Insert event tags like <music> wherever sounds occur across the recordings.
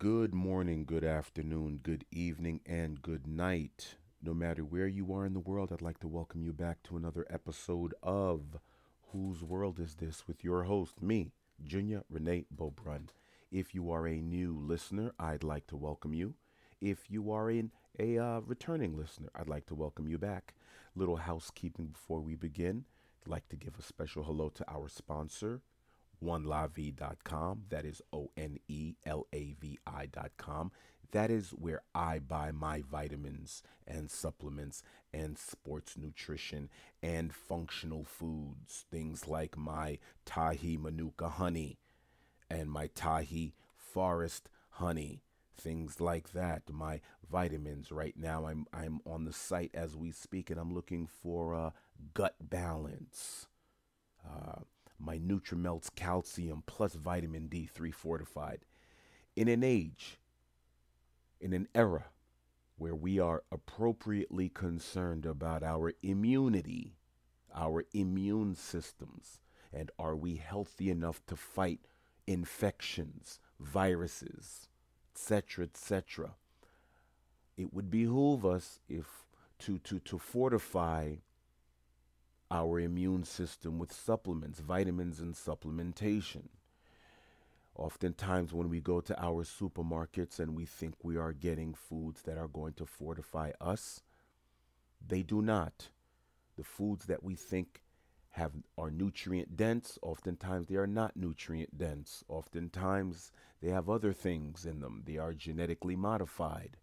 Good morning, good afternoon, good evening, and good night. No matter where you are in the world, I'd like to welcome you back to another episode of Whose World Is This with your host, me, Junior Renee Beaubrun. If you are a new listener, I'd like to welcome you. If you are in a uh, returning listener, I'd like to welcome you back. Little housekeeping before we begin. I'd like to give a special hello to our sponsor, onelavi.com. That is O N E L A V I.com. That is where I buy my vitamins and supplements and sports nutrition and functional foods. Things like my Tahi Manuka honey and my Tahi forest honey. Things like that. My vitamins. Right now, I'm I'm on the site as we speak, and I'm looking for uh, gut balance. Uh, my Nutrimelts calcium plus vitamin D3 fortified. In an age, in an era where we are appropriately concerned about our immunity, our immune systems, and are we healthy enough to fight infections, viruses, etc., etc. It would behoove us if to to to fortify our immune system with supplements, vitamins, and supplementation. Oftentimes, when we go to our supermarkets and we think we are getting foods that are going to fortify us, they do not. The foods that we think have are nutrient dense, oftentimes they are not nutrient dense. Oftentimes they have other things in them. They are genetically modified.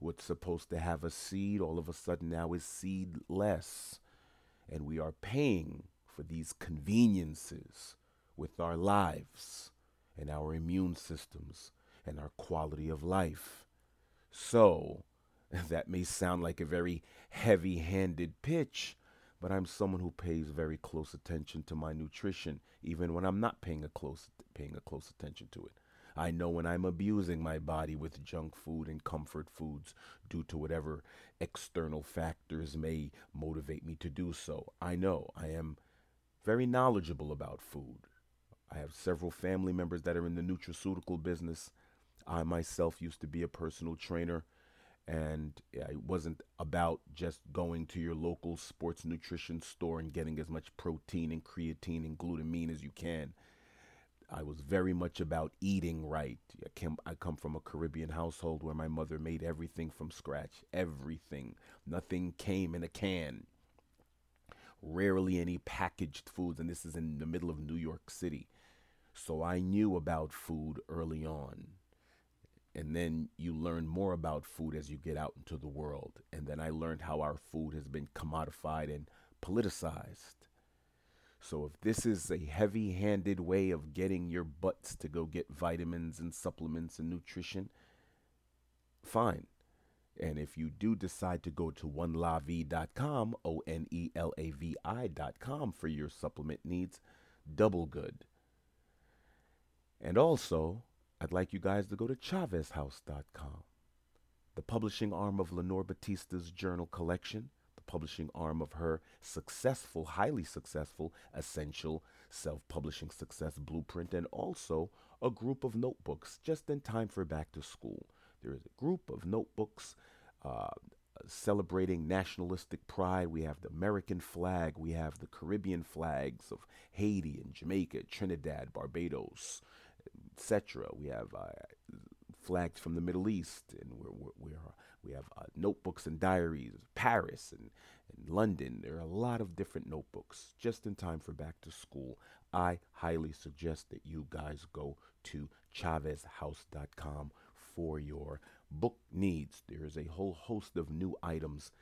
What's supposed to have a seed all of a sudden now is seedless. And we are paying for these conveniences with our lives and our immune systems and our quality of life. So, <laughs> that may sound like a very heavy handed pitch, but I'm someone who pays very close attention to my nutrition, even when I'm not paying a close, paying a close attention to it. I know when I'm abusing my body with junk food and comfort foods due to whatever external factors may motivate me to do so. I know I am very knowledgeable about food. I have several family members that are in the nutraceutical business. I myself used to be a personal trainer, and it wasn't about just going to your local sports nutrition store and getting as much protein and creatine and glutamine as you can. I was very much about eating right. I, came, I come from a Caribbean household where my mother made everything from scratch. Everything. Nothing came in a can. Rarely any packaged foods, and this is in the middle of New York City. So I knew about food early on. And then you learn more about food as you get out into the world. And then I learned how our food has been commodified and politicized. So if this is a heavy handed way of getting your butts to go get vitamins and supplements and nutrition, fine. And if you do decide to go to onelavi.com, O N E L A V I.com for your supplement needs, double good. And also, I'd like you guys to go to chavezhouse.com, the publishing arm of Lenore Batista's journal collection publishing arm of her successful, highly successful, essential self publishing success blueprint, and also a group of notebooks just in time for back to school. There is a group of notebooks uh, celebrating nationalistic pride. We have the American flag, we have the Caribbean flags of Haiti and Jamaica, Trinidad, Barbados, etc. We have uh, flags from the Middle East, and we're, we're, we're we have uh, notebooks and diaries, Paris and, and London. There are a lot of different notebooks just in time for back to school. I highly suggest that you guys go to chavezhouse.com for your book needs. There is a whole host of new items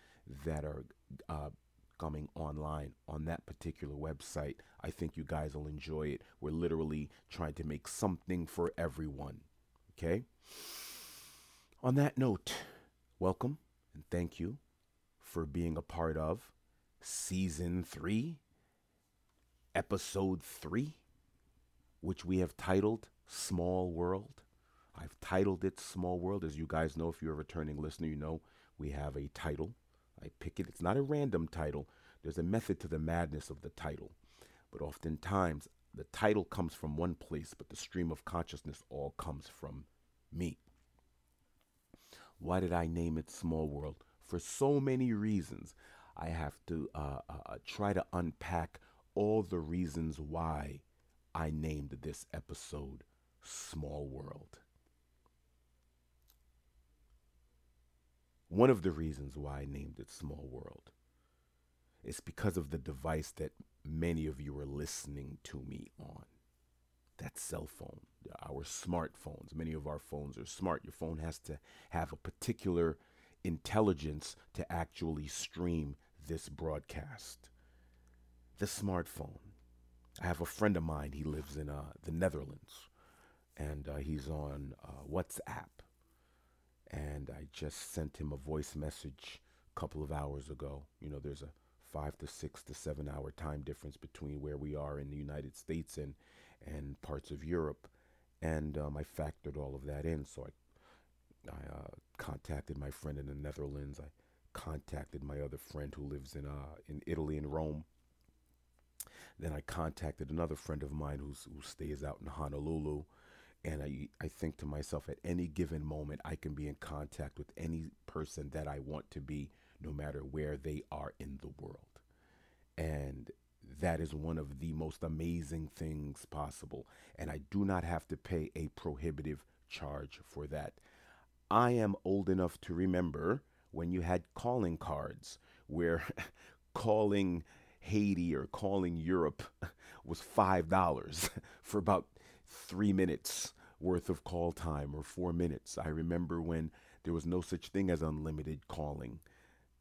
that are uh, coming online on that particular website. I think you guys will enjoy it. We're literally trying to make something for everyone. Okay? On that note, welcome and thank you for being a part of season three, episode three, which we have titled Small World. I've titled it Small World. As you guys know, if you're a returning listener, you know we have a title. I pick it, it's not a random title. There's a method to the madness of the title. But oftentimes, the title comes from one place, but the stream of consciousness all comes from me. Why did I name it Small World? For so many reasons. I have to uh, uh, uh, try to unpack all the reasons why I named this episode Small World. One of the reasons why I named it Small World is because of the device that many of you are listening to me on. That cell phone, our smartphones. Many of our phones are smart. Your phone has to have a particular intelligence to actually stream this broadcast. The smartphone. I have a friend of mine. He lives in uh, the Netherlands, and uh, he's on uh, WhatsApp. And I just sent him a voice message a couple of hours ago. You know, there's a five to six to seven hour time difference between where we are in the United States and and parts of Europe, and um, I factored all of that in. So I I uh, contacted my friend in the Netherlands. I contacted my other friend who lives in uh, in Italy in Rome. Then I contacted another friend of mine who's, who stays out in Honolulu. And I, I think to myself, at any given moment, I can be in contact with any person that I want to be, no matter where they are in the world. And that is one of the most amazing things possible. And I do not have to pay a prohibitive charge for that. I am old enough to remember when you had calling cards where <laughs> calling Haiti or calling Europe <laughs> was $5 <laughs> for about three minutes worth of call time or four minutes. I remember when there was no such thing as unlimited calling.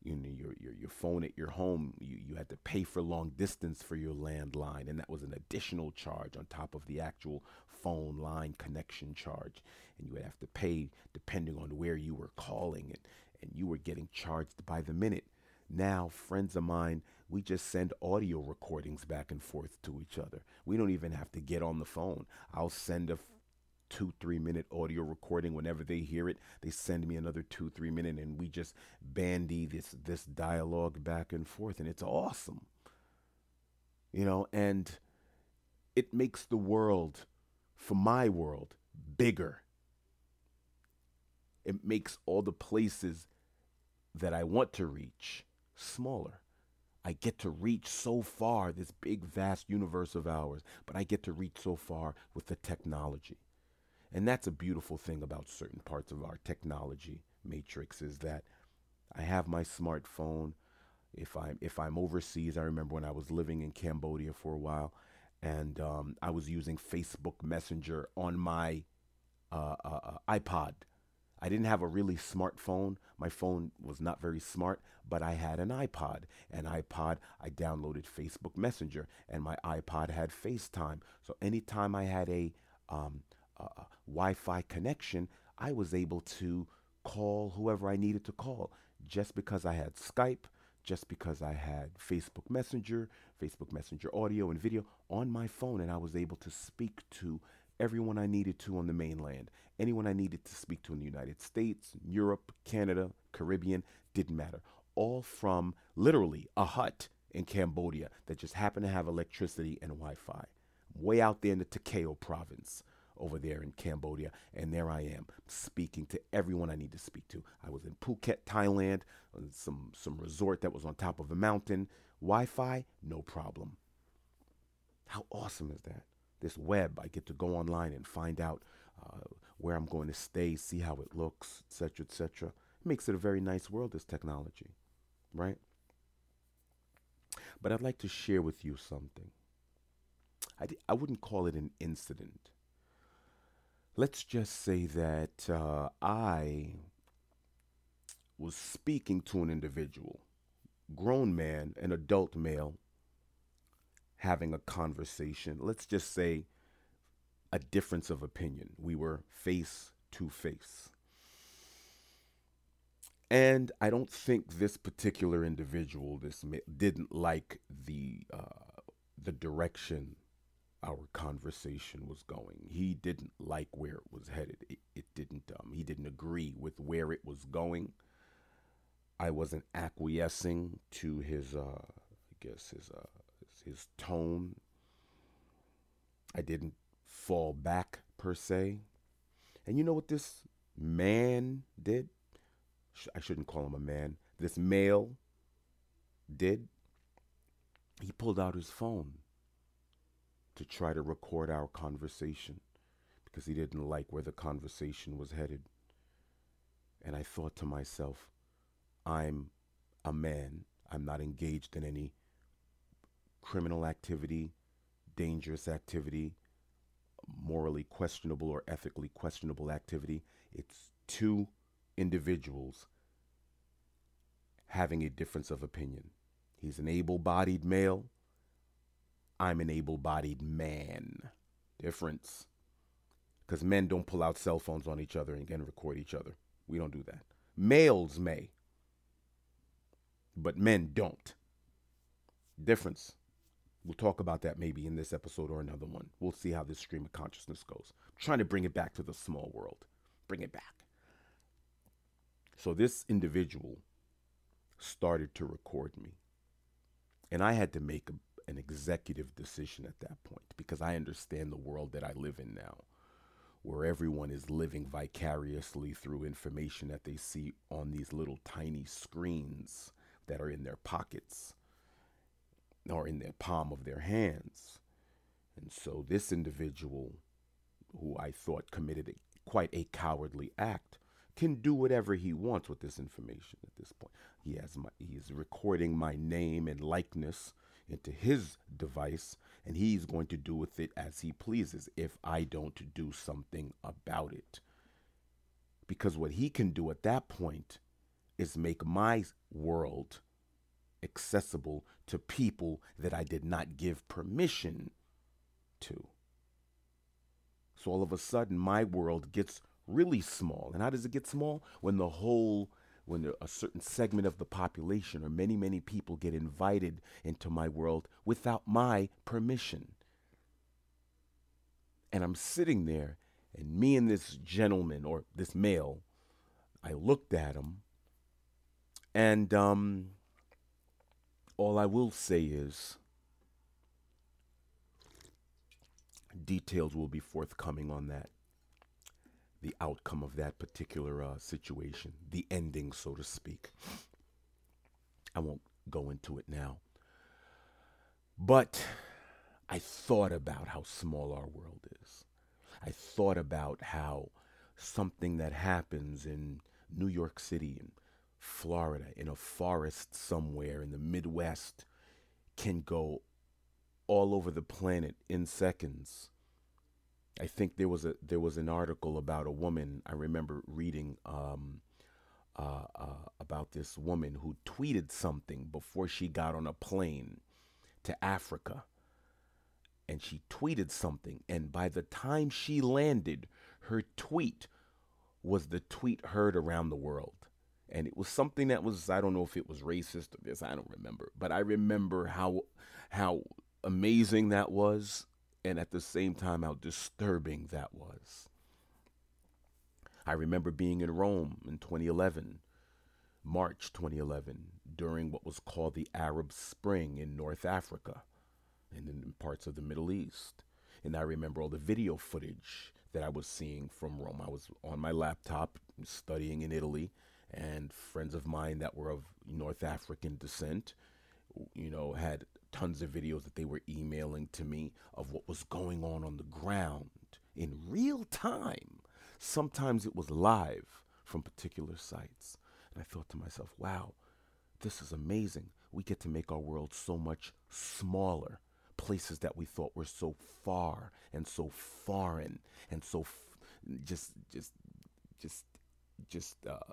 You know, your, your, your phone at your home, you, you had to pay for long distance for your landline, and that was an additional charge on top of the actual phone line connection charge. And you would have to pay depending on where you were calling, and, and you were getting charged by the minute. Now, friends of mine, we just send audio recordings back and forth to each other. We don't even have to get on the phone. I'll send a two, three minute audio recording whenever they hear it. They send me another two, three minute, and we just bandy this this dialogue back and forth, and it's awesome. You know, and it makes the world, for my world, bigger. It makes all the places that I want to reach smaller. I get to reach so far, this big, vast universe of ours, but I get to reach so far with the technology. And that's a beautiful thing about certain parts of our technology matrix is that I have my smartphone. If I'm if I'm overseas, I remember when I was living in Cambodia for a while, and um, I was using Facebook Messenger on my uh, uh, uh iPod I didn't have a really smartphone. My phone was not very smart, but I had an iPod. An iPod, I downloaded Facebook Messenger, and my iPod had FaceTime. So anytime I had a, um, a Wi-Fi connection, I was able to call whoever I needed to call. Just because I had Skype, just because I had Facebook Messenger, Facebook Messenger audio and video on my phone, and I was able to speak to everyone I needed to on the mainland. Anyone I needed to speak to in the United States, Europe, Canada, Caribbean, didn't matter. All from literally a hut in Cambodia that just happened to have electricity and Wi Fi. Way out there in the Takeo province over there in Cambodia. And there I am speaking to everyone I need to speak to. I was in Phuket, Thailand, some, some resort that was on top of a mountain. Wi Fi, no problem. How awesome is that? This web, I get to go online and find out uh, where I'm going to stay, see how it looks, etc., etc. It makes it a very nice world, this technology, right? But I'd like to share with you something. I d- I wouldn't call it an incident. Let's just say that uh, I was speaking to an individual, grown man, an adult male, having a conversation. Let's just say a difference of opinion. We were face to face. And I don't think this particular individual this didn't like the uh, the direction our conversation was going. He didn't like where it was headed. It, it didn't. Um, he didn't agree with where it was going. I wasn't acquiescing to his, uh, I guess his, uh, his tone. I didn't fall back per se. And you know what this man did? I shouldn't call him a man, this male did, he pulled out his phone to try to record our conversation because he didn't like where the conversation was headed. And I thought to myself, I'm a man. I'm not engaged in any criminal activity, dangerous activity, morally questionable or ethically questionable activity. It's two individuals having a difference of opinion. He's an able bodied male. I'm an able bodied man. Difference. Because men don't pull out cell phones on each other and record each other. We don't do that. Males may, but men don't. Difference. We'll talk about that maybe in this episode or another one. We'll see how this stream of consciousness goes. I'm trying to bring it back to the small world. Bring it back. So this individual started to record me. And I had to make a, an executive decision at that point because I understand the world that I live in now, where everyone is living vicariously through information that they see on these little tiny screens that are in their pockets or in the palm of their hands. And so this individual, who I thought committed a, quite a cowardly act, can do whatever he wants with this information at this point. He has my he is recording my name and likeness into his device and he's going to do with it as he pleases if I don't do something about it. Because what he can do at that point is make my world accessible to people that I did not give permission to. So all of a sudden, my world gets really small. And how does it get small? When the whole, when a certain segment of the population or many, many people get invited into my world without my permission. And I'm sitting there, and me and this gentleman or this male, I looked at him, and um, all I will say is details will be forthcoming on that the outcome of that particular uh, situation, the ending, so to speak. I won't go into it now. But I thought about how small our world is. I thought about how something that happens in New York City and Florida, in a forest somewhere in the Midwest, can go all over the planet in seconds I think there was a there was an article about a woman. I remember reading um, uh, uh, about this woman who tweeted something before she got on a plane to Africa, and she tweeted something, and by the time she landed, her tweet was the tweet heard around the world. And it was something that was I don't know if it was racist or this I don't remember, but I remember how how amazing that was and at the same time how disturbing that was. I remember being in Rome in 2011, March 2011, during what was called the Arab Spring in North Africa and in parts of the Middle East. And I remember all the video footage that I was seeing from Rome. I was on my laptop studying in Italy, and friends of mine that were of North African descent, you know, had tons of videos that they were emailing to me of what was going on on the ground in real time. Sometimes it was live from particular sites. And I thought to myself, wow, this is amazing. We get to make our world so much smaller. Places that we thought were so far and so foreign and so f- just, just, just, just uh,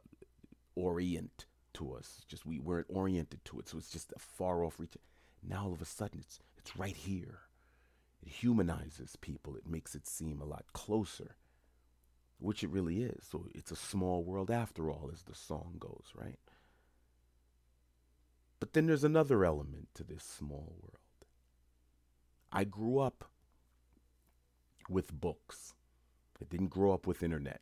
orient to us. Just we weren't oriented to it. So it's just a far off reach. Now all of a sudden it's it's right here. It humanizes people. It makes it seem a lot closer, which it really is. So it's a small world after all, as the song goes, right? But then there's another element to this small world. I grew up with books. I didn't grow up with internet.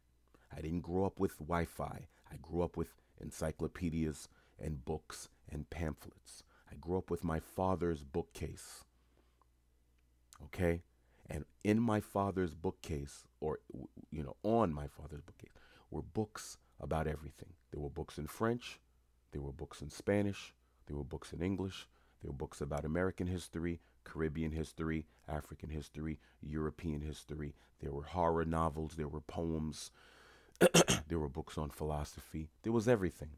I didn't grow up with Wi Fi. I grew up with encyclopedias and books and pamphlets. I grew up with my father's bookcase. Okay? And in my father's bookcase, or, you know, on my father's bookcase, were books about everything. There were books in French, there were books in Spanish, there were books in English, there were books about American history, Caribbean history, African history, European history. There were horror novels, there were poems, <coughs> there were books on philosophy. There was everything.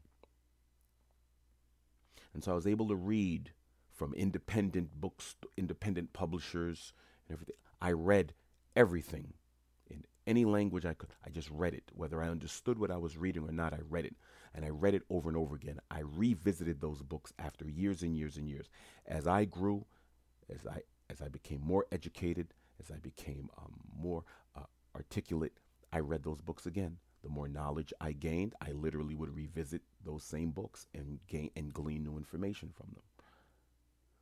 And so I was able to read from independent books, independent publishers, and everything. I read everything in any language I could. I just read it. Whether I understood what I was reading or not, I read it. And I read it over and over again. I revisited those books after years and years and years. As I grew, as I as I became more educated, as I became um, more uh, articulate, I read those books again. The more knowledge I gained, I literally would revisit those same books and gain and glean new information from them.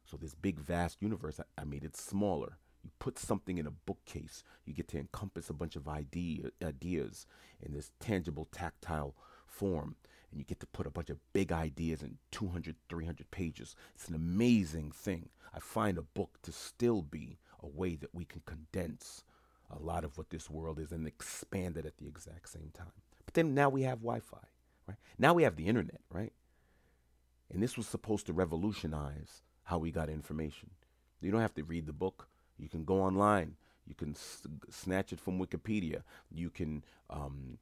So this big vast universe, I, I made it smaller. You put something in a bookcase, you get to encompass a bunch of idea, ideas in this tangible, tactile form. And you get to put a bunch of big ideas in 200, 300 pages. It's an amazing thing. I find a book to still be a way that we can condense a lot of what this world is and expand it at the exact same time. But then now we have Wi Fi, right? Now we have the internet, right? And this was supposed to revolutionize how we got information. You don't have to read the book. You can go online. You can s- snatch it from Wikipedia. You can um,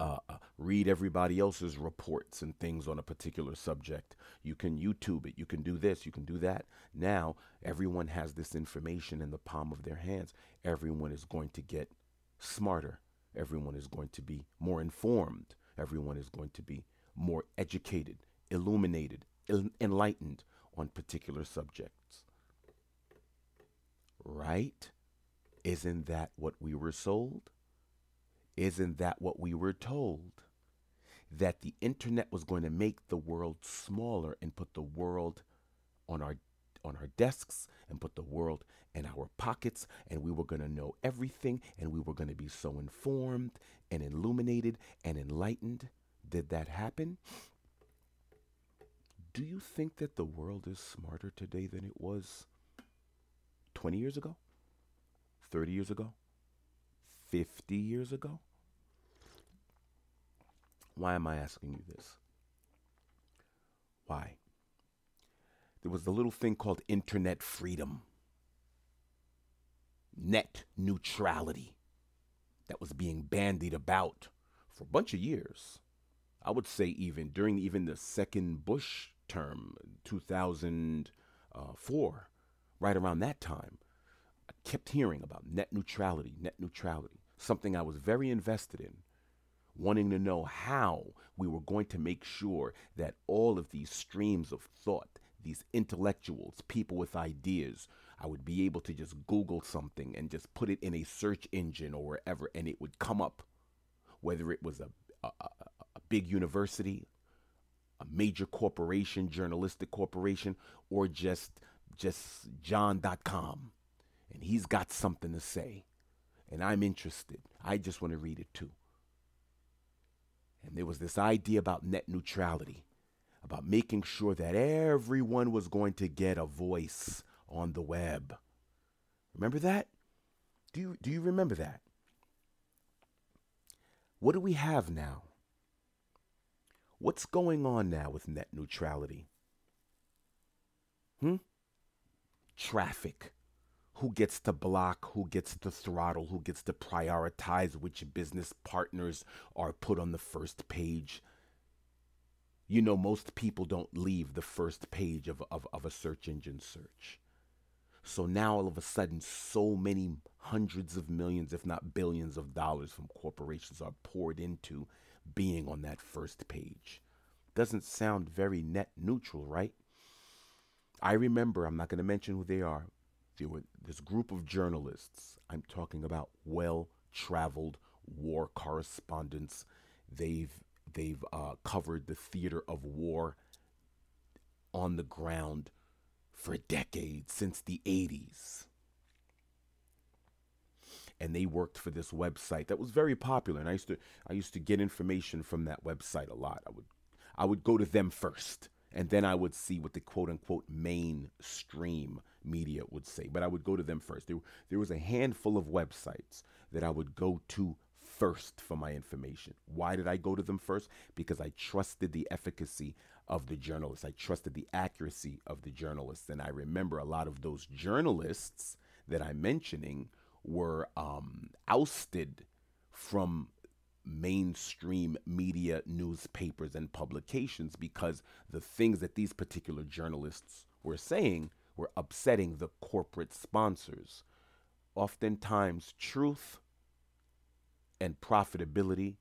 uh, uh, read everybody else's reports and things on a particular subject. You can YouTube it. You can do this. You can do that. Now, everyone has this information in the palm of their hands. Everyone is going to get smarter. Everyone is going to be more informed. Everyone is going to be more educated, illuminated, il- enlightened on particular subjects. Right? Isn't that what we were sold? Isn't that what we were told? That the internet was going to make the world smaller and put the world on our on our desks and put the world in our pockets and we were going to know everything and we were going to be so informed and illuminated and enlightened. Did that happen? Do you think that the world is smarter today than it was 20 years ago? 30 years ago? 50 years ago? Why am I asking you this? Why? There was a little thing called internet freedom, net neutrality that was being bandied about for a bunch of years. I would say even during even the second Bush term, 2004, right around that time, I kept hearing about net neutrality, net neutrality, something I was very invested in, wanting to know how we were going to make sure that all of these streams of thought, these intellectuals, people with ideas, I would be able to just Google something and just put it in a search engine or wherever, and it would come up, whether it was a, a, a, big university, a major corporation, journalistic corporation, or just just john.com and he's got something to say. And I'm interested. I just want to read it too. And there was this idea about net neutrality, about making sure that everyone was going to get a voice on the web. Remember that? Do you, do you remember that? What do we have now? What's going on now with net neutrality? Hmm? Traffic. Who gets to block? Who gets to throttle? Who gets to prioritize which business partners are put on the first page? You know, most people don't leave the first page of, of, of a search engine search. So now all of a sudden, so many hundreds of millions, if not billions of dollars from corporations are poured into being on that first page. Doesn't sound very net neutral, right? I remember, I'm not going to mention who they are. There were this group of journalists. I'm talking about well traveled war correspondents. They've they've uh, covered the theater of war on the ground for decades since the 80s and they worked for this website that was very popular and I used to I used to get information from that website a lot. I would I would go to them first and then I would see what the quote unquote mainstream media would say. But I would go to them first. There, there was a handful of websites that I would go to first for my information. Why did I go to them first? Because I trusted the efficacy of the journalists. I trusted the accuracy of the journalists. And I remember a lot of those journalists that I'm mentioning were um, ousted from mainstream media newspapers and publications because the things that these particular journalists were saying were upsetting the corporate sponsors. Oftentimes, truth and profitability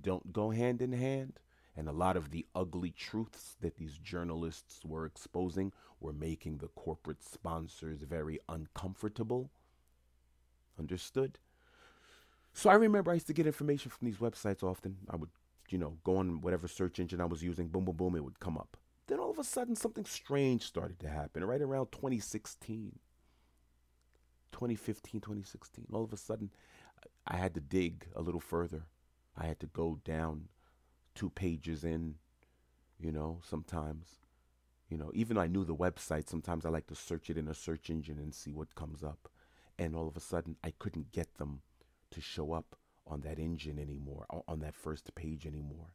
don't go hand in hand. And a lot of the ugly truths that these journalists were exposing were making the corporate sponsors very uncomfortable. Understood? So I remember I used to get information from these websites often. I would, you know, go on whatever search engine I was using, boom, boom, boom, it would come up. Then all of a sudden, something strange started to happen right around 2016, 2015, 2016. All of a sudden, I had to dig a little further. I had to go down two pages in, you know, sometimes. You know, even though I knew the website, sometimes I like to search it in a search engine and see what comes up. And all of a sudden, I couldn't get them to show up on that engine anymore, on that first page anymore.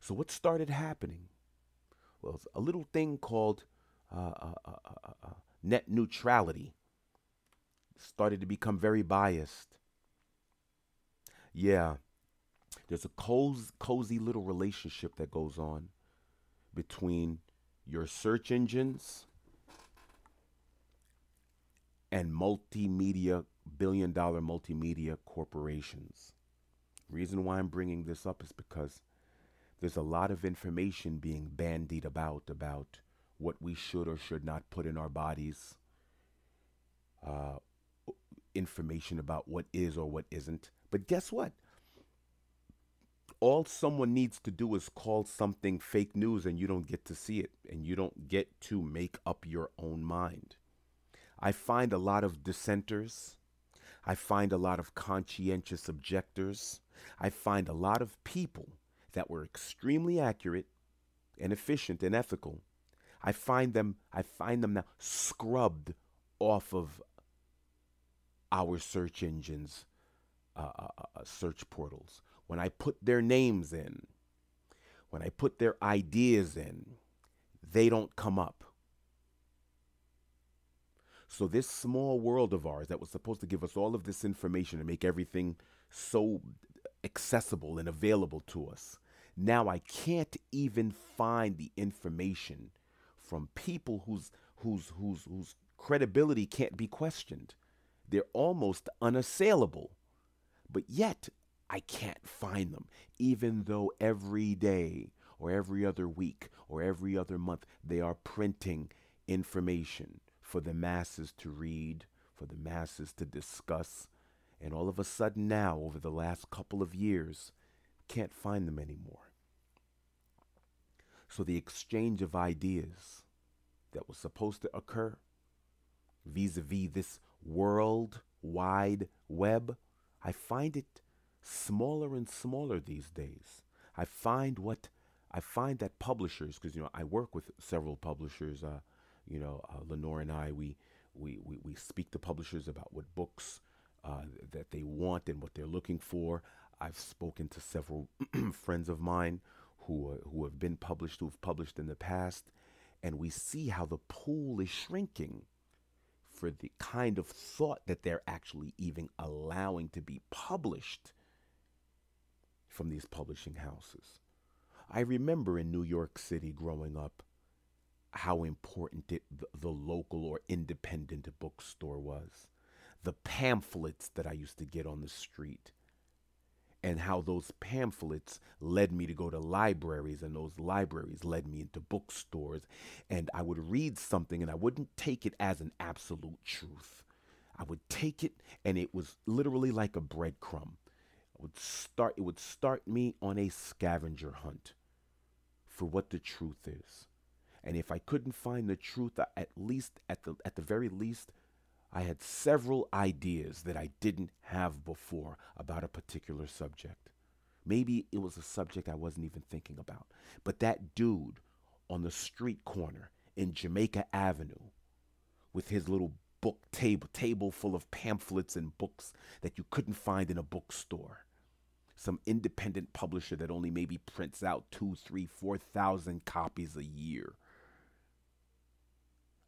So, what started happening? Well, a little thing called uh, uh, uh, net neutrality started to become very biased. Yeah, there's a cozy, cozy little relationship that goes on between your search engines and multimedia, billion dollar multimedia corporations. Reason why I'm bringing this up is because there's a lot of information being bandied about about what we should or should not put in our bodies, uh, information about what is or what isn't. But guess what? all someone needs to do is call something fake news and you don't get to see it and you don't get to make up your own mind. I find a lot of dissenters. I find a lot of conscientious objectors. I find a lot of people that were extremely accurate and efficient and ethical. I find them I find them now scrubbed off of our search engines, uh, uh, uh search portals when I put their names in, when I put their ideas in, they don't come up. So, this small world of ours that was supposed to give us all of this information and make everything so accessible and available to us, now I can't even find the information from people whose, whose, whose, whose credibility can't be questioned. They're almost unassailable. But yet, I can't find them, even though every day or every other week or every other month they are printing information for the masses to read, for the masses to discuss. And all of a sudden, now, over the last couple of years, can't find them anymore. So the exchange of ideas that was supposed to occur vis a vis this world wide web, I find it smaller and smaller these days. I find what I find that publishers, because you know I work with several publishers. Uh, you know, uh, Lenore and I, we, we we we speak to publishers about what books uh, that they want and what they're looking for. I've spoken to several <clears throat> friends of mine who uh, who have been published, who've published in the past, and we see how the pool is shrinking for the kind of thought that they're actually even allowing to be published from these publishing houses. I remember in New York City growing up how important it, the, the local or independent bookstore was. The pamphlets that I used to get on the street and how those pamphlets led me to go to libraries and those libraries led me into bookstores and I would read something and I wouldn't take it as an absolute truth. I would take it and it was literally like a breadcrumb would start it would start me on a scavenger hunt for what the truth is. And if I couldn't find the truth uh, at least at the at the very least I had several ideas that I didn't have before about a particular subject. Maybe it was a subject I wasn't even thinking about. But that dude on the street corner in Jamaica Avenue with his little book table table full of pamphlets and books that you couldn't find in a bookstore some independent publisher that only maybe prints out two three four thousand copies a year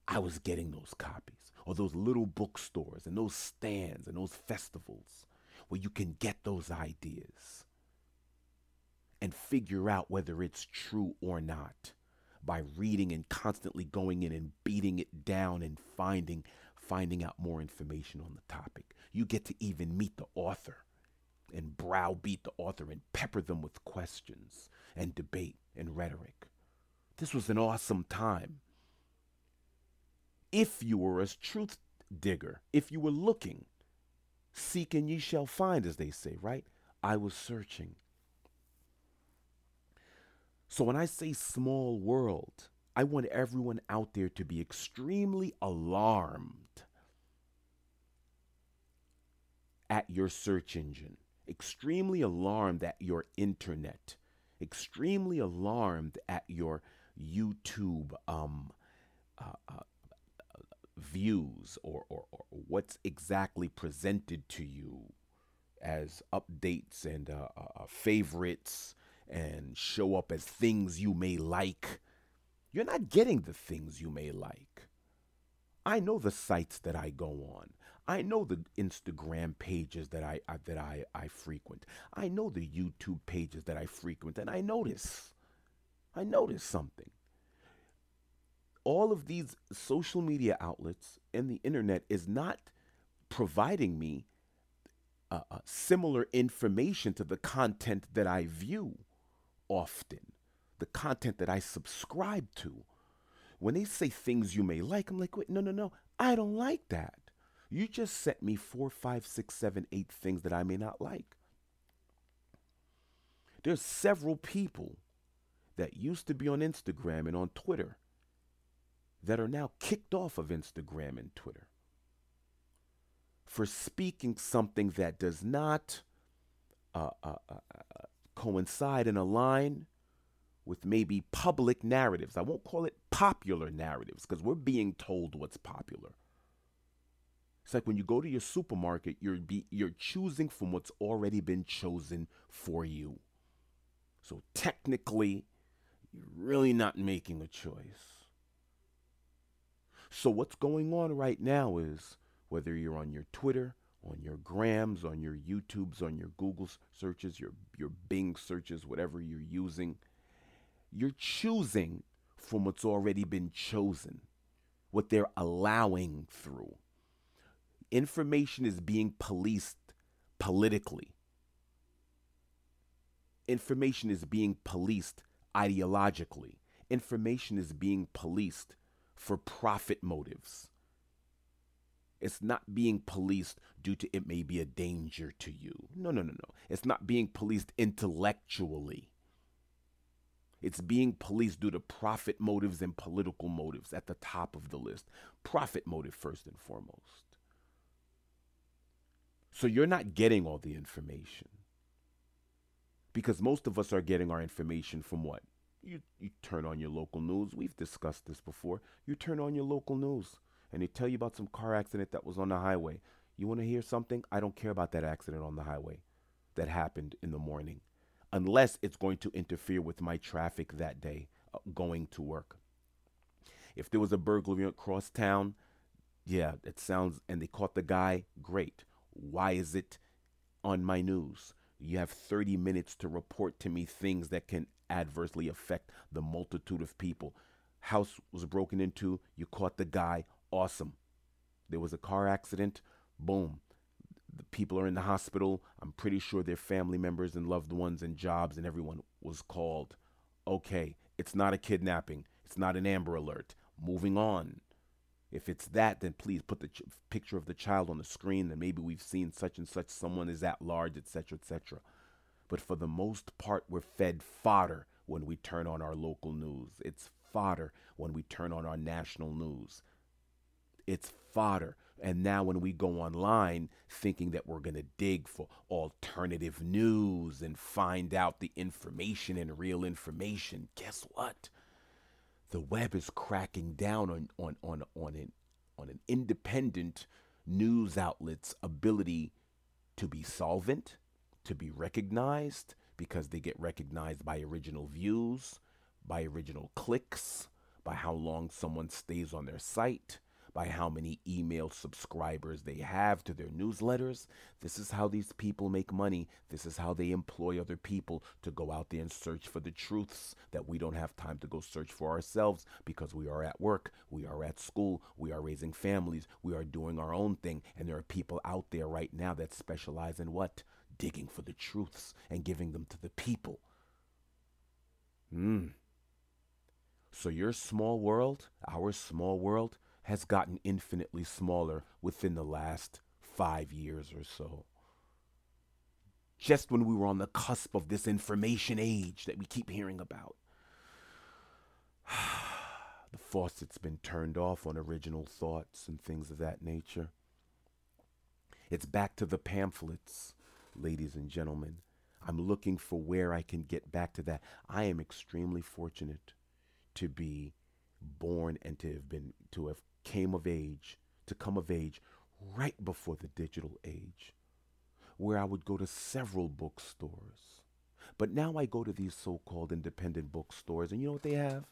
i was getting those copies or those little bookstores and those stands and those festivals where you can get those ideas and figure out whether it's true or not by reading and constantly going in and beating it down and finding finding out more information on the topic. You get to even meet the author and browbeat the author and pepper them with questions and debate and rhetoric. This was an awesome time. If you were a truth digger, if you were looking, seek and ye shall find, as they say, right? I was searching. So when I say small world, I want everyone out there to be extremely alarmed at your search engine, extremely alarmed at your internet, extremely alarmed at your YouTube um, uh, uh, views or, or, or, what's exactly presented to you as updates and uh, uh, uh favorites and show up as things you may like. You're not getting the things you may like. I know the sites that I go on. I know the Instagram pages that I, I that I, I frequent. I know the YouTube pages that I frequent, and I notice. I notice something. All of these social media outlets and the internet is not providing me uh, uh, similar information to the content that I view often, the content that I subscribe to. When they say things you may like, I'm like, wait, no, no, no, I don't like that. You just sent me four, five, six, seven, eight things that I may not like. There's several people that used to be on Instagram and on Twitter that are now kicked off of Instagram and Twitter for speaking something that does not uh, uh, uh, uh coincide and align with maybe public narratives. I won't call it popular narratives because we're being told what's popular. It's like when you go to your supermarket, you're be, you're choosing from what's already been chosen for you. So technically, you're really not making a choice. So what's going on right now is whether you're on your Twitter, on your grams, on your YouTubes, on your Google searches, your, your Bing searches, whatever you're using. You're choosing from what's already been chosen, what they're allowing through. Information is being policed politically. Information is being policed ideologically. Information is being policed for profit motives. It's not being policed due to it may be a danger to you. No, no, no, no. It's not being policed intellectually. It's being policed due to profit motives and political motives at the top of the list. Profit motive, first and foremost. So you're not getting all the information. Because most of us are getting our information from what? You, you turn on your local news. We've discussed this before. You turn on your local news and they tell you about some car accident that was on the highway. You want to hear something? I don't care about that accident on the highway that happened in the morning, unless it's going to interfere with my traffic that day uh, going to work. If there was a burglary across town, yeah, it sounds, and they caught the guy, great. Why is it on my news? You have 30 minutes to report to me things that can adversely affect the multitude of people. House was broken into, you caught the guy, awesome. There was a car accident, boom. The people are in the hospital. I'm pretty sure their family members and loved ones and jobs and everyone was called. Okay, it's not a kidnapping. It's not an Amber Alert. Moving on. If it's that, then please put the ch- picture of the child on the screen. Then maybe we've seen such and such. Someone is at large, etc., etc. But for the most part, we're fed fodder when we turn on our local news. It's fodder when we turn on our national news it's fodder. And now, when we go online thinking that we're going to dig for alternative news and find out the information and real information, guess what? The web is cracking down on, on, on, on it on an independent news outlet's ability to be solvent, to be recognized, because they get recognized by original views, by original clicks, by how long someone stays on their site, by how many email subscribers they have to their newsletters. This is how these people make money. This is how they employ other people to go out there and search for the truths that we don't have time to go search for ourselves because we are at work, we are at school, we are raising families, we are doing our own thing. And there are people out there right now that specialize in what? Digging for the truths and giving them to the people. Hmm. So, your small world, our small world, has gotten infinitely smaller within the last five years or so. Just when we were on the cusp of this information age that we keep hearing about, <sighs> the faucet's been turned off on original thoughts and things of that nature. It's back to the pamphlets, ladies and gentlemen. I'm looking for where I can get back to that. I am extremely fortunate to be born and to have been to have came of age, to come of age right before the digital age, where I would go to several bookstores. But now I go to these so called independent bookstores, and you know what they have?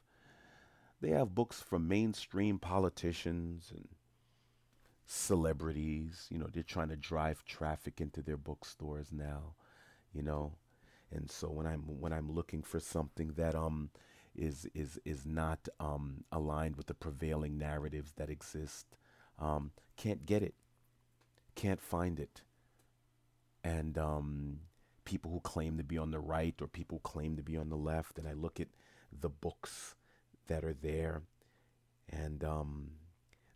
They have books from mainstream politicians and celebrities. You know, they're trying to drive traffic into their bookstores now, you know. And so when I'm when I'm looking for something that um is is is not um, aligned with the prevailing narratives that exist. Um, can't get it, can't find it, and um, people who claim to be on the right or people who claim to be on the left, and I look at the books that are there, and um,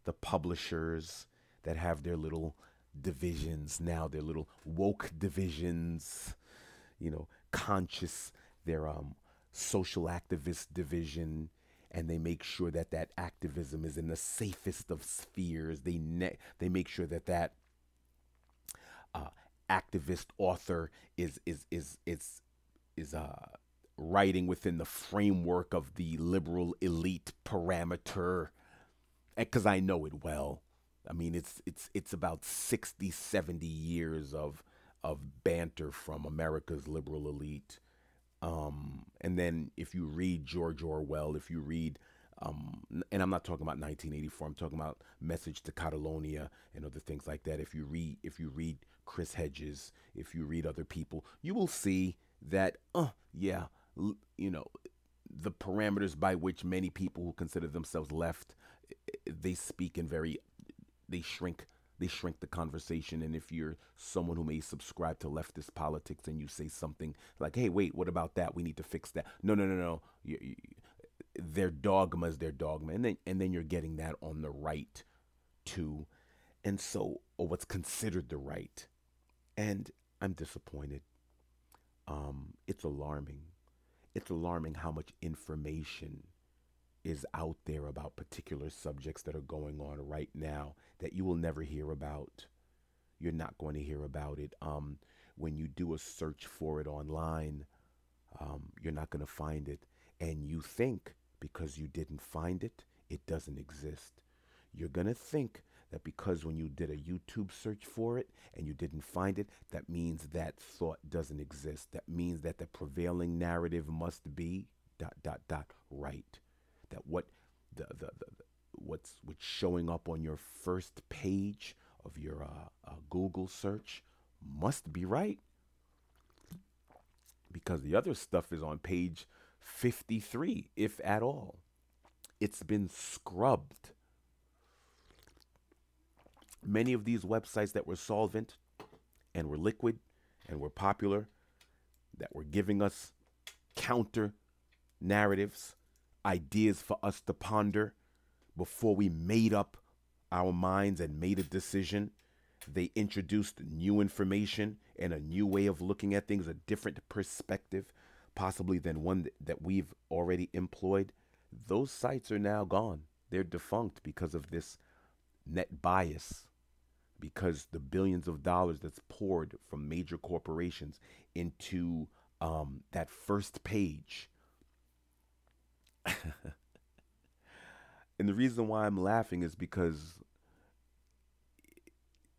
the publishers that have their little divisions now, their little woke divisions, you know, conscious, their um social activist division and they make sure that that activism is in the safest of spheres. They ne- they make sure that that uh, activist author is is is is is uh, writing within the framework of the liberal elite parameter. Because I know it well. I mean, it's it's it's about 60, 70 years of of banter from America's liberal elite um, and then if you read George Orwell, if you read, um, and I'm not talking about 1984, I'm talking about Homage to Catalonia and other things like that. If you read, if you read Chris Hedges, if you read other people, you will see that, uh, yeah, l- you know, the parameters by which many people who consider themselves left, they speak in very, they shrink they shrink the conversation. And if you're someone who may subscribe to leftist politics and you say something like, hey, wait, what about that? We need to fix that. No, no, no, no. You, you, their dogma is their dogma. And then, and then you're getting that on the right too. And so, or what's considered the right. And I'm disappointed. Um, it's alarming. It's alarming how much information is out there about particular subjects that are going on right now that you will never hear about. You're not going to hear about it. Um, when you do a search for it online, um, you're not going to find it. And you think because you didn't find it, it doesn't exist. You're going to think that because when you did a YouTube search for it and you didn't find it, that means that thought doesn't exist. That means that the prevailing narrative must be dot dot dot right that what the, the, the, what's what's showing up on your first page of your uh, uh, Google search must be right. Because the other stuff is on page 53 if at all. It's been scrubbed. Many of these websites that were solvent and were liquid and were popular that were giving us counter narratives ideas for us to ponder before we made up our minds and made a decision. They introduced new information and a new way of looking at things, a different perspective, possibly than one that we've already employed. Those sites are now gone. They're defunct because of this net bias, because the billions of dollars that's poured from major corporations into um, that first page <laughs> and the reason why I'm laughing is because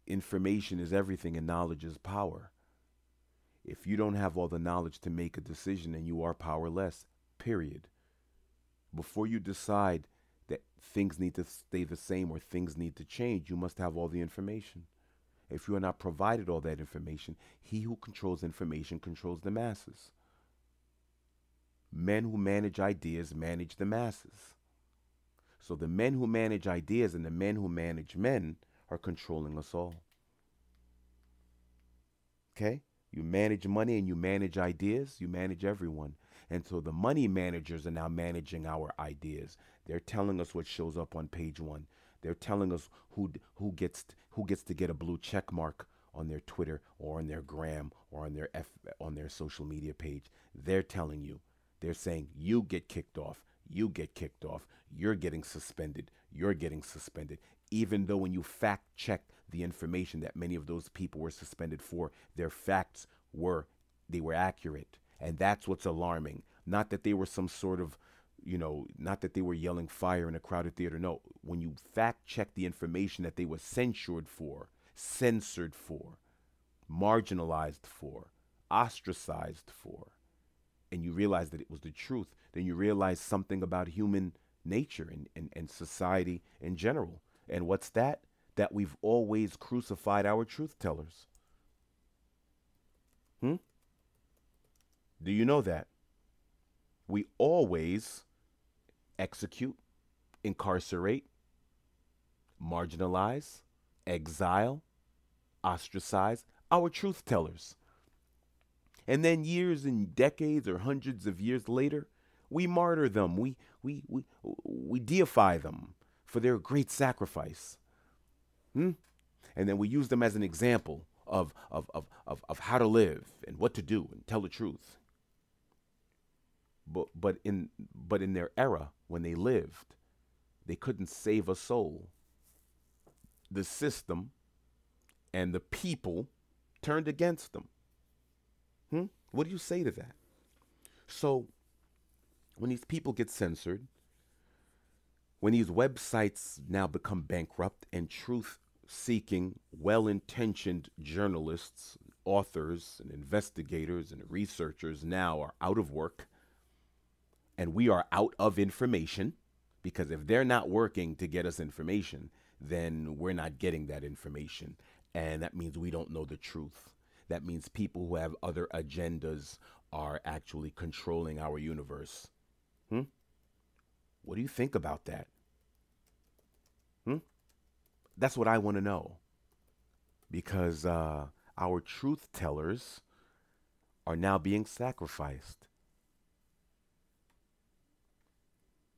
information is everything and knowledge is power. If you don't have all the knowledge to make a decision, then you are powerless, period. Before you decide that things need to stay the same or things need to change, you must have all the information. If you are not provided all that information, he who controls information controls the masses. Men who manage ideas manage the masses. So the men who manage ideas and the men who manage men are controlling us all. Okay? You manage money and you manage ideas, you manage everyone. And so the money managers are now managing our ideas. They're telling us what shows up on page 1. They're telling us who who gets who gets to get a blue check mark on their Twitter or on their gram or on their F, on their social media page. They're telling you. They're saying you get kicked off. You get kicked off. You're getting suspended. You're getting suspended. Even though when you fact check the information that many of those people were suspended for, their facts were they were accurate. And that's what's alarming. Not that they were some sort of you know, not that they were yelling fire in a crowded theater. No, when you fact check the information that they were censured for, censored for, marginalized for, ostracized for, and you realize that it was the truth, then you realize something about human nature and, and, and society in general. And what's that? That we've always crucified our truth tellers. Hmm? Do you know that? We always execute, incarcerate, marginalize, exile, ostracize our truth tellers. And then years and decades or hundreds of years later, we martyr them. We, we, we, we deify them for their great sacrifice. Hmm? And then we use them as an example of, of, of, of, of how to live and what to do and tell the truth. But, but, in, but in their era, when they lived, they couldn't save a soul. The system and the people turned against them. What do you say to that? So, when these people get censored, when these websites now become bankrupt and truth seeking, well intentioned journalists, authors, and investigators and researchers now are out of work, and we are out of information because if they're not working to get us information, then we're not getting that information. And that means we don't know the truth. That means people who have other agendas are actually controlling our universe. Hmm? What do you think about that? Hmm? That's what I want to know. Because uh, our truth tellers are now being sacrificed.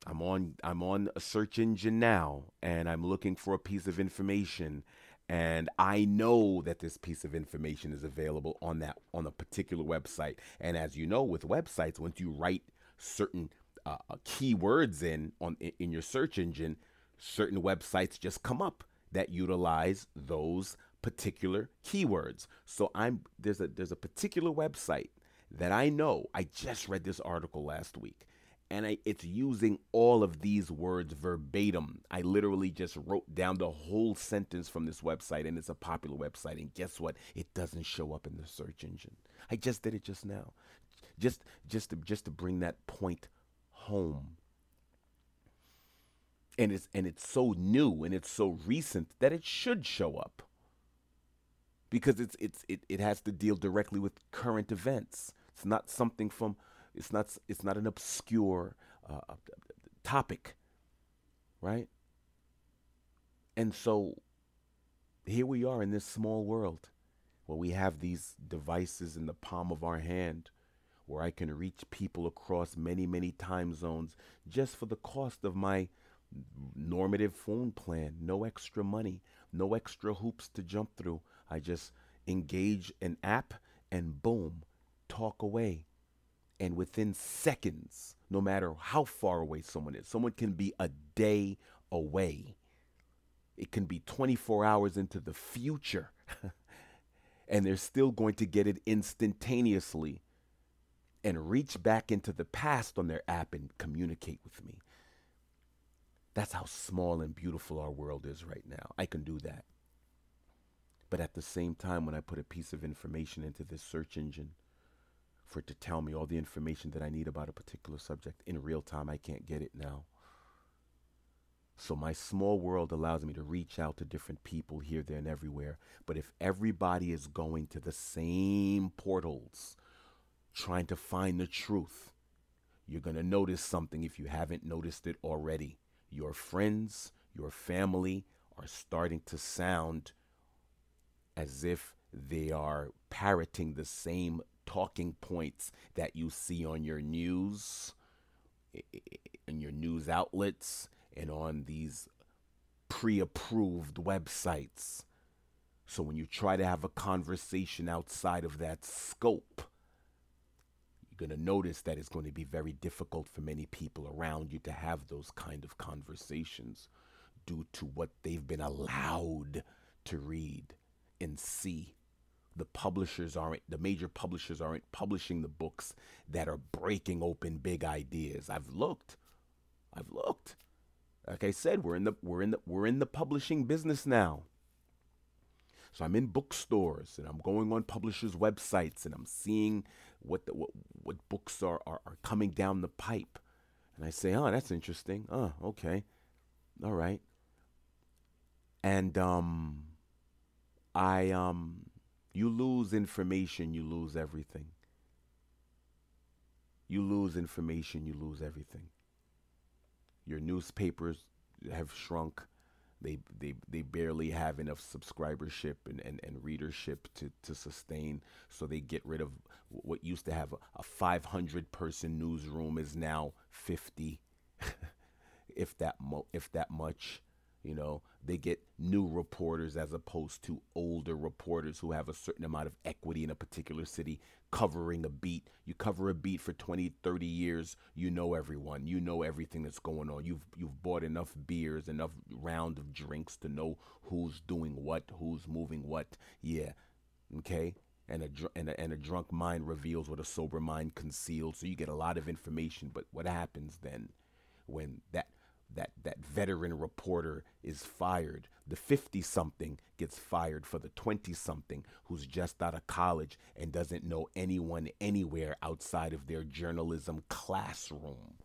I'm on I'm on a search engine now and I'm looking for a piece of information and I know that this piece of information is available on that on a particular website. And as you know with websites once you write certain uh, keywords in on in your search engine, certain websites just come up that utilize those particular keywords. So I'm there's a there's a particular website that I know. I just read this article last week and I, it's using all of these words verbatim. I literally just wrote down the whole sentence from this website, and it's a popular website. And guess what? It doesn't show up in the search engine. I just did it just now, just just to, just to bring that point home. And it's and it's so new and it's so recent that it should show up because it's it's it, it has to deal directly with current events. It's not something from it's not it's not an obscure uh, uh, topic, right? And so here we are in this small world where we have these devices in the palm of our hand where I can reach people across many, many time zones just for the cost of my normative phone plan. No extra money, no extra hoops to jump through. I just engage an app and boom, talk away and within seconds, no matter how far away someone is, someone can be a day away. It can be 24 hours into the future, <laughs> and they're still going to get it instantaneously and reach back into the past on their app and communicate with me. That's how small and beautiful our world is right now. I can do that. But at the same time, when I put a piece of information into this search engine for it to tell me all the information that I need about a particular subject in real time, I can't get it now. So my small world allows me to reach out to different people here, there, and everywhere. But if everybody is going to the same portals, trying to find the truth, you're going to notice something if you haven't noticed it already. Your friends, your family are starting to sound as if they are parroting the same talking points that you see on your news, in your news outlets, and on these pre approved websites. So when you try to have a conversation outside of that scope, you're going to notice that it's going to be very difficult for many people around you to have those kind of conversations due to what they've been allowed to read and see. The publishers aren't, the major publishers aren't publishing the books that are breaking open big ideas. I've looked. I've looked. Like I said, we're in the we're in the we're in the publishing business now. So I'm in bookstores and I'm going on publishers' websites and I'm seeing what the, what, what books are, are, are coming down the pipe. And I say, oh, that's interesting. Oh, okay. All right. And um I um you lose information, you lose everything. You lose information, you lose everything. Your newspapers have shrunk. They, they, they barely have enough subscribership and, and, and readership to, to sustain. So they get rid of what used to have a, a 500 person newsroom is now 50, <laughs> if that mo- if that much. You know, they get new reporters as opposed to older reporters who have a certain amount of equity in a particular city covering a beat. You cover a beat for 20, 30 years, you know everyone. You know everything that's going on. You've you've bought enough beers, enough round of drinks to know who's doing what, who's moving what. Yeah. Okay? And a, and a, and a drunk mind reveals what a sober mind conceals. So you get a lot of information, but what happens then when that that that veteran reporter is fired. The 50 something gets fired for the 20 something who's just out of college and doesn't know anyone anywhere outside of their journalism classroom.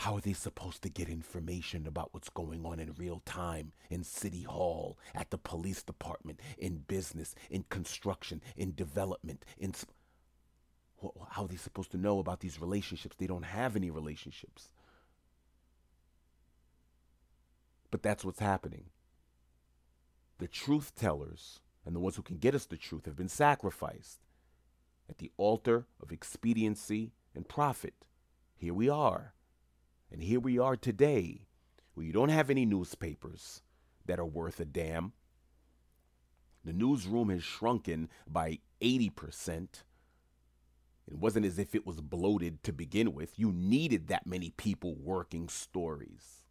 How are they supposed to get information about what's going on in real time in City Hall, at the police department, in business, in construction, in development, in sp- how are they supposed to know about these relationships? They don't have any relationships. But that's what's happening. The truth tellers and the ones who can get us the truth have been sacrificed at the altar of expediency and profit. Here we are. And here we are today, where you don't have any newspapers that are worth a damn. The newsroom has shrunken by 80%. It wasn't as if it was bloated to begin with. You needed that many people working stories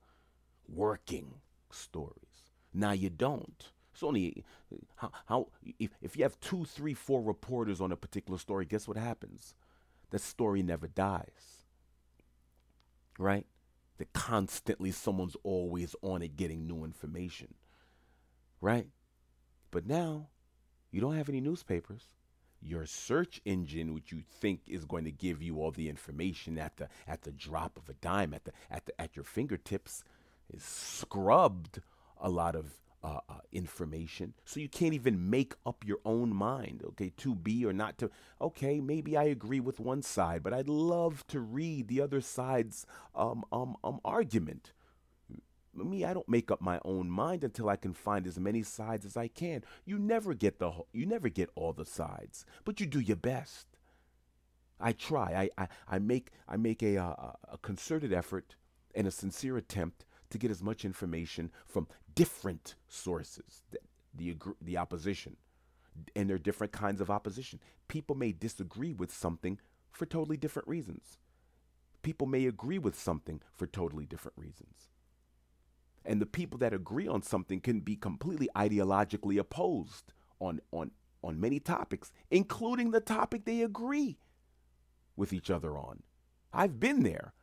working stories. Now you don't. It's only how, how if, if you have two, three, four reporters on a particular story, guess what happens? That story never dies. Right? That constantly someone's always on it getting new information. Right? But now you don't have any newspapers. Your search engine, which you think is going to give you all the information at the at the drop of a dime, at the at the at your fingertips, is scrubbed a lot of uh, uh, information. So you can't even make up your own mind, okay, to be or not to. Okay, maybe I agree with one side, but I'd love to read the other side's um, um, um, argument. Me, I don't make up my own mind until I can find as many sides as I can. You never get the you never get all the sides, but you do your best. I try. I, I, I make I make a, a, a concerted effort and a sincere attempt to get as much information from different sources, the, the, the opposition. And there are different kinds of opposition. People may disagree with something for totally different reasons. People may agree with something for totally different reasons. And the people that agree on something can be completely ideologically opposed on, on, on many topics, including the topic they agree with each other on. I've been there.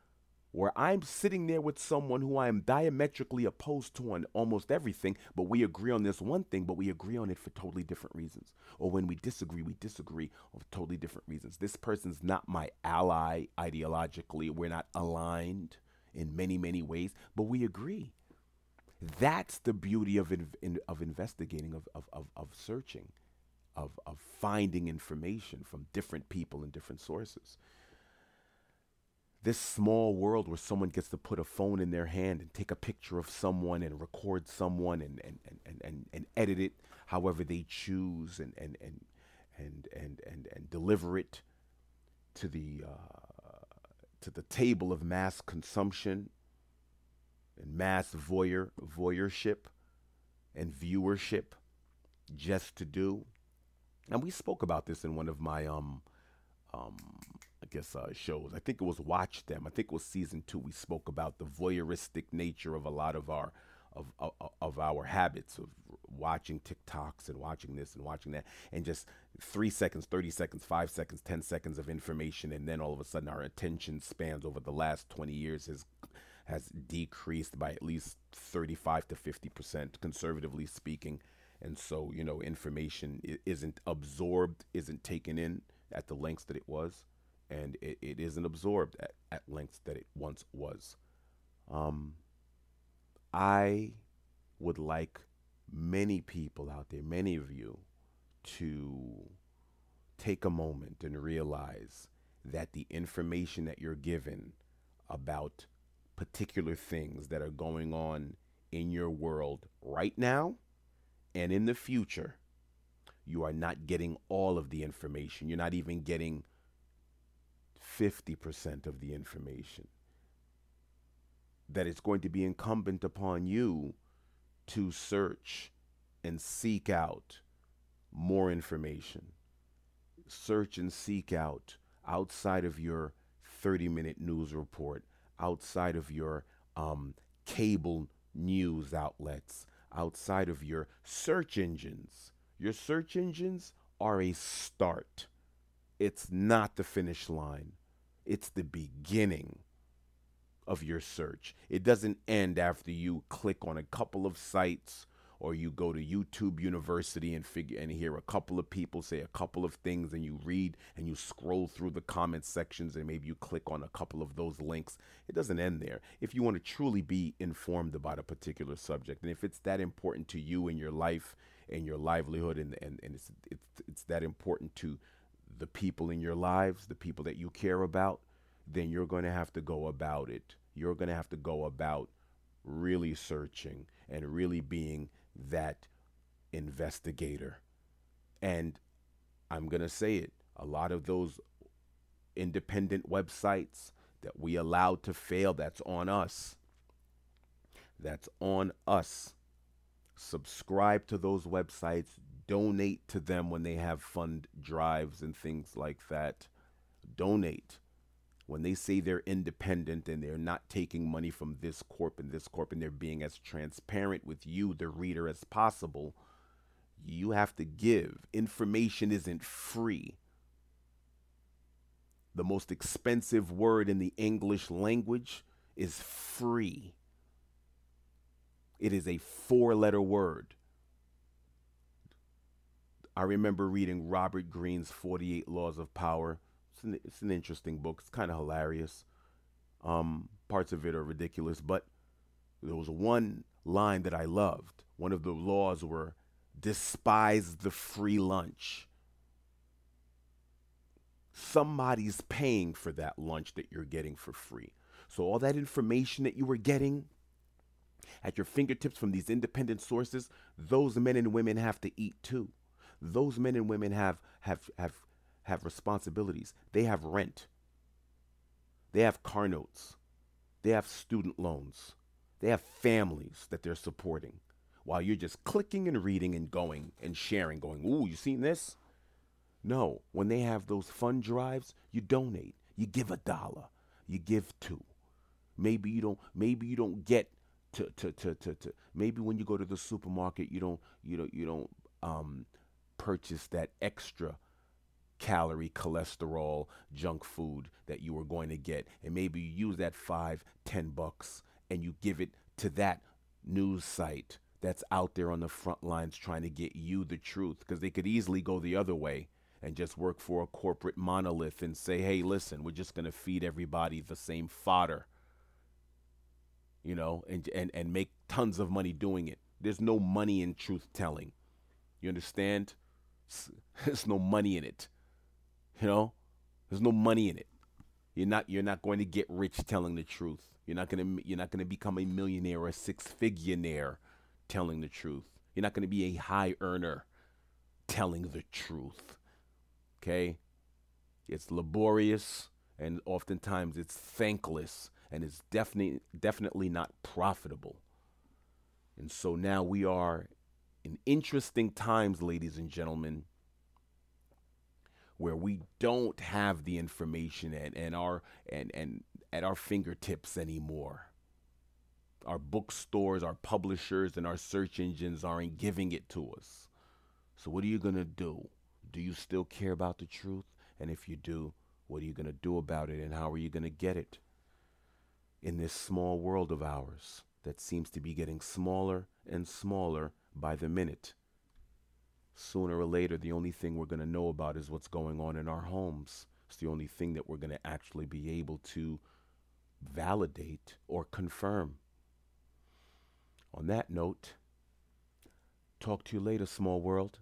Where I'm sitting there with someone who I am diametrically opposed to on almost everything, but we agree on this one thing, but we agree on it for totally different reasons. Or when we disagree, we disagree for totally different reasons. This person's not my ally ideologically. We're not aligned in many, many ways, but we agree. That's the beauty of, in, in, of investigating, of, of, of, of searching, of, of finding information from different people and different sources this small world where someone gets to put a phone in their hand and take a picture of someone and record someone and, and, and, and, and, edit it however they choose and, and, and, and, and, and, and deliver it to the, uh, to the table of mass consumption and mass voyeur, voyeurship and viewership just to do. And we spoke about this in one of my um, um, I guess uh, shows. I think it was Watch Them. I think it was season two. We spoke about the voyeuristic nature of a lot of our of, of, of our habits of watching TikToks and watching this and watching that, and just three seconds, thirty seconds, five seconds, ten seconds of information, and then all of a sudden our attention spans over the last twenty years has has decreased by at least thirty five to fifty percent, conservatively speaking. And so, you know, information isn't absorbed, isn't taken in at the lengths that it was and it, it isn't absorbed at, at lengths that it once was. Um, I would like many people out there, many of you, to take a moment and realize that the information that you're given about particular things that are going on in your world right now and in the future, you are not getting all of the information. You're not even getting 50% of the information. That it's going to be incumbent upon you to search and seek out more information. Search and seek out outside of your 30 minute news report, outside of your um, cable news outlets, outside of your search engines. Your search engines are a start, it's not the finish line. It's the beginning of your search. It doesn't end after you click on a couple of sites or you go to YouTube University and figure and hear a couple of people say a couple of things and you read and you scroll through the comment sections and maybe you click on a couple of those links. It doesn't end there. If you want to truly be informed about a particular subject and if it's that important to you in your life and your livelihood and, and, and it's, it's, it's that important to the people in your lives, the people that you care about, then you're going to have to go about it. You're going to have to go about really searching and really being that investigator. And I'm going to say it a lot of those independent websites that we allowed to fail, that's on us. That's on us. Subscribe to those websites donate to them when they have fund drives and things like that. Donate. When they say they're independent and they're not taking money from this corp and this corp and they're being as transparent with you, the reader, as possible, you have to give. Information isn't free. The most expensive word in the English language is free. It is a four letter word. I remember reading Robert Greene's 48 Laws of Power. It's an, it's an interesting book. It's kind of hilarious. Um, parts of it are ridiculous, but there was one line that I loved. One of the laws were despise the free lunch. Somebody's paying for that lunch that you're getting for free. So, all that information that you were getting at your fingertips from these independent sources, those men and women have to eat too those men and women have have have have responsibilities. They have rent. They have car notes. They have student loans. They have families that they're supporting. While you're just clicking and reading and going and sharing, going, "Ooh, you seen this?" No, when they have those fund drives, you donate. You give a dollar. You give two. Maybe you don't. Maybe you don't get to to to to, to maybe when you go to the supermarket, you don't you don't you don't um purchase that extra calorie, cholesterol, junk food that you were going to get. And maybe you use that five, ten bucks and you give it to that news site that's out there on the front lines trying to get you the truth because they could easily go the other way and just work for a corporate monolith and say, hey, listen, we're just going to feed everybody the same fodder, you know, and, and, and make tons of money doing it. There's no money in truth telling. You understand? <laughs> There's no money in it. You know, there's no money in it. You're not you're not going to get rich telling the truth. You're not gonna you're not gonna become a millionaire or a six figurenaire telling the truth. You're not gonna be a high earner telling the truth. Okay? It's laborious and oftentimes it's thankless and it's definitely definitely not profitable. And so now we are in interesting times, ladies and gentlemen, where we don't have the information and, and our and, and at our fingertips anymore. Our bookstores, our publishers, and our search engines aren't giving it to us. So what are you gonna do? Do you still care about the truth? And if you do, what are you gonna do about it and how are you gonna get it? In this small world of ours that seems to be getting smaller and smaller by the minute sooner or later, the only thing we're going to know about is what's going on in our homes. It's the only thing that we're going to actually be able to validate or confirm. On that note, talk to you later, small world.